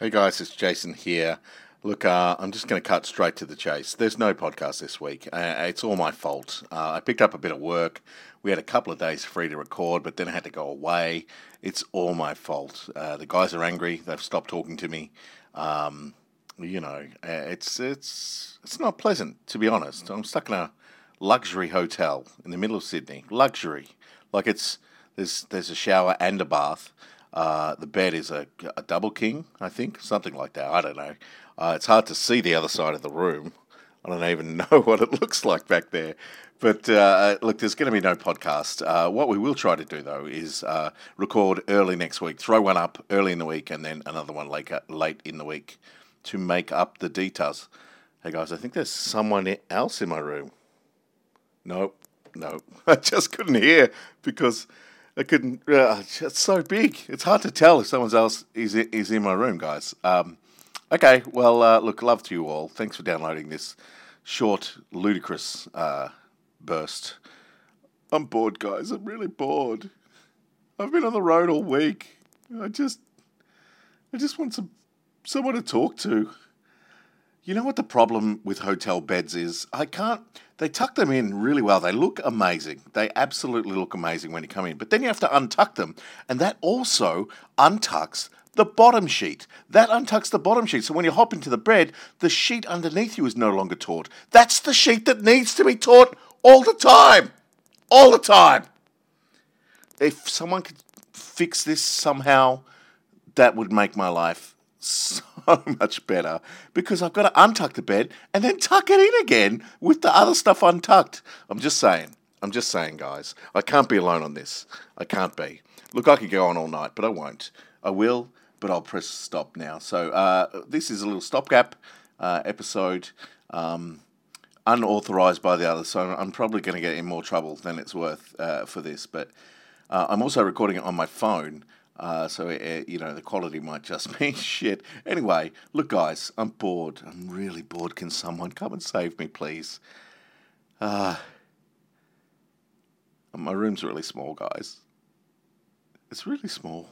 Hey guys, it's Jason here. Look, uh, I'm just going to cut straight to the chase. There's no podcast this week. Uh, it's all my fault. Uh, I picked up a bit of work. We had a couple of days free to record, but then I had to go away. It's all my fault. Uh, the guys are angry. They've stopped talking to me. Um, you know, uh, it's it's it's not pleasant to be honest. I'm stuck in a luxury hotel in the middle of Sydney. Luxury, like it's there's there's a shower and a bath. Uh, the bed is a, a double king, I think, something like that. I don't know. Uh, it's hard to see the other side of the room. I don't even know what it looks like back there. But uh, look, there's going to be no podcast. Uh, what we will try to do, though, is uh, record early next week, throw one up early in the week, and then another one late, late in the week to make up the details. Hey, guys, I think there's someone else in my room. Nope, nope. I just couldn't hear because I couldn't. Uh, it's so big. It's hard to tell if someone else is is in my room, guys. Um, okay, well, uh, look, love to you all. Thanks for downloading this short, ludicrous uh, burst. I'm bored, guys. I'm really bored. I've been on the road all week. I just, I just want some someone to talk to. You know what the problem with hotel beds is? I can't. They tuck them in really well. They look amazing. They absolutely look amazing when you come in. But then you have to untuck them, and that also untucks the bottom sheet. That untucks the bottom sheet. So when you hop into the bed, the sheet underneath you is no longer taut. That's the sheet that needs to be taut all the time. All the time. If someone could fix this somehow, that would make my life so much better because I've got to untuck the bed and then tuck it in again with the other stuff untucked. I'm just saying. I'm just saying, guys. I can't be alone on this. I can't be. Look, I could go on all night, but I won't. I will, but I'll press stop now. So uh, this is a little stopgap uh, episode, um, unauthorized by the others. So I'm probably going to get in more trouble than it's worth uh, for this. But uh, I'm also recording it on my phone. Uh, so, you know, the quality might just be shit. Anyway, look, guys, I'm bored. I'm really bored. Can someone come and save me, please? Uh, my room's really small, guys. It's really small.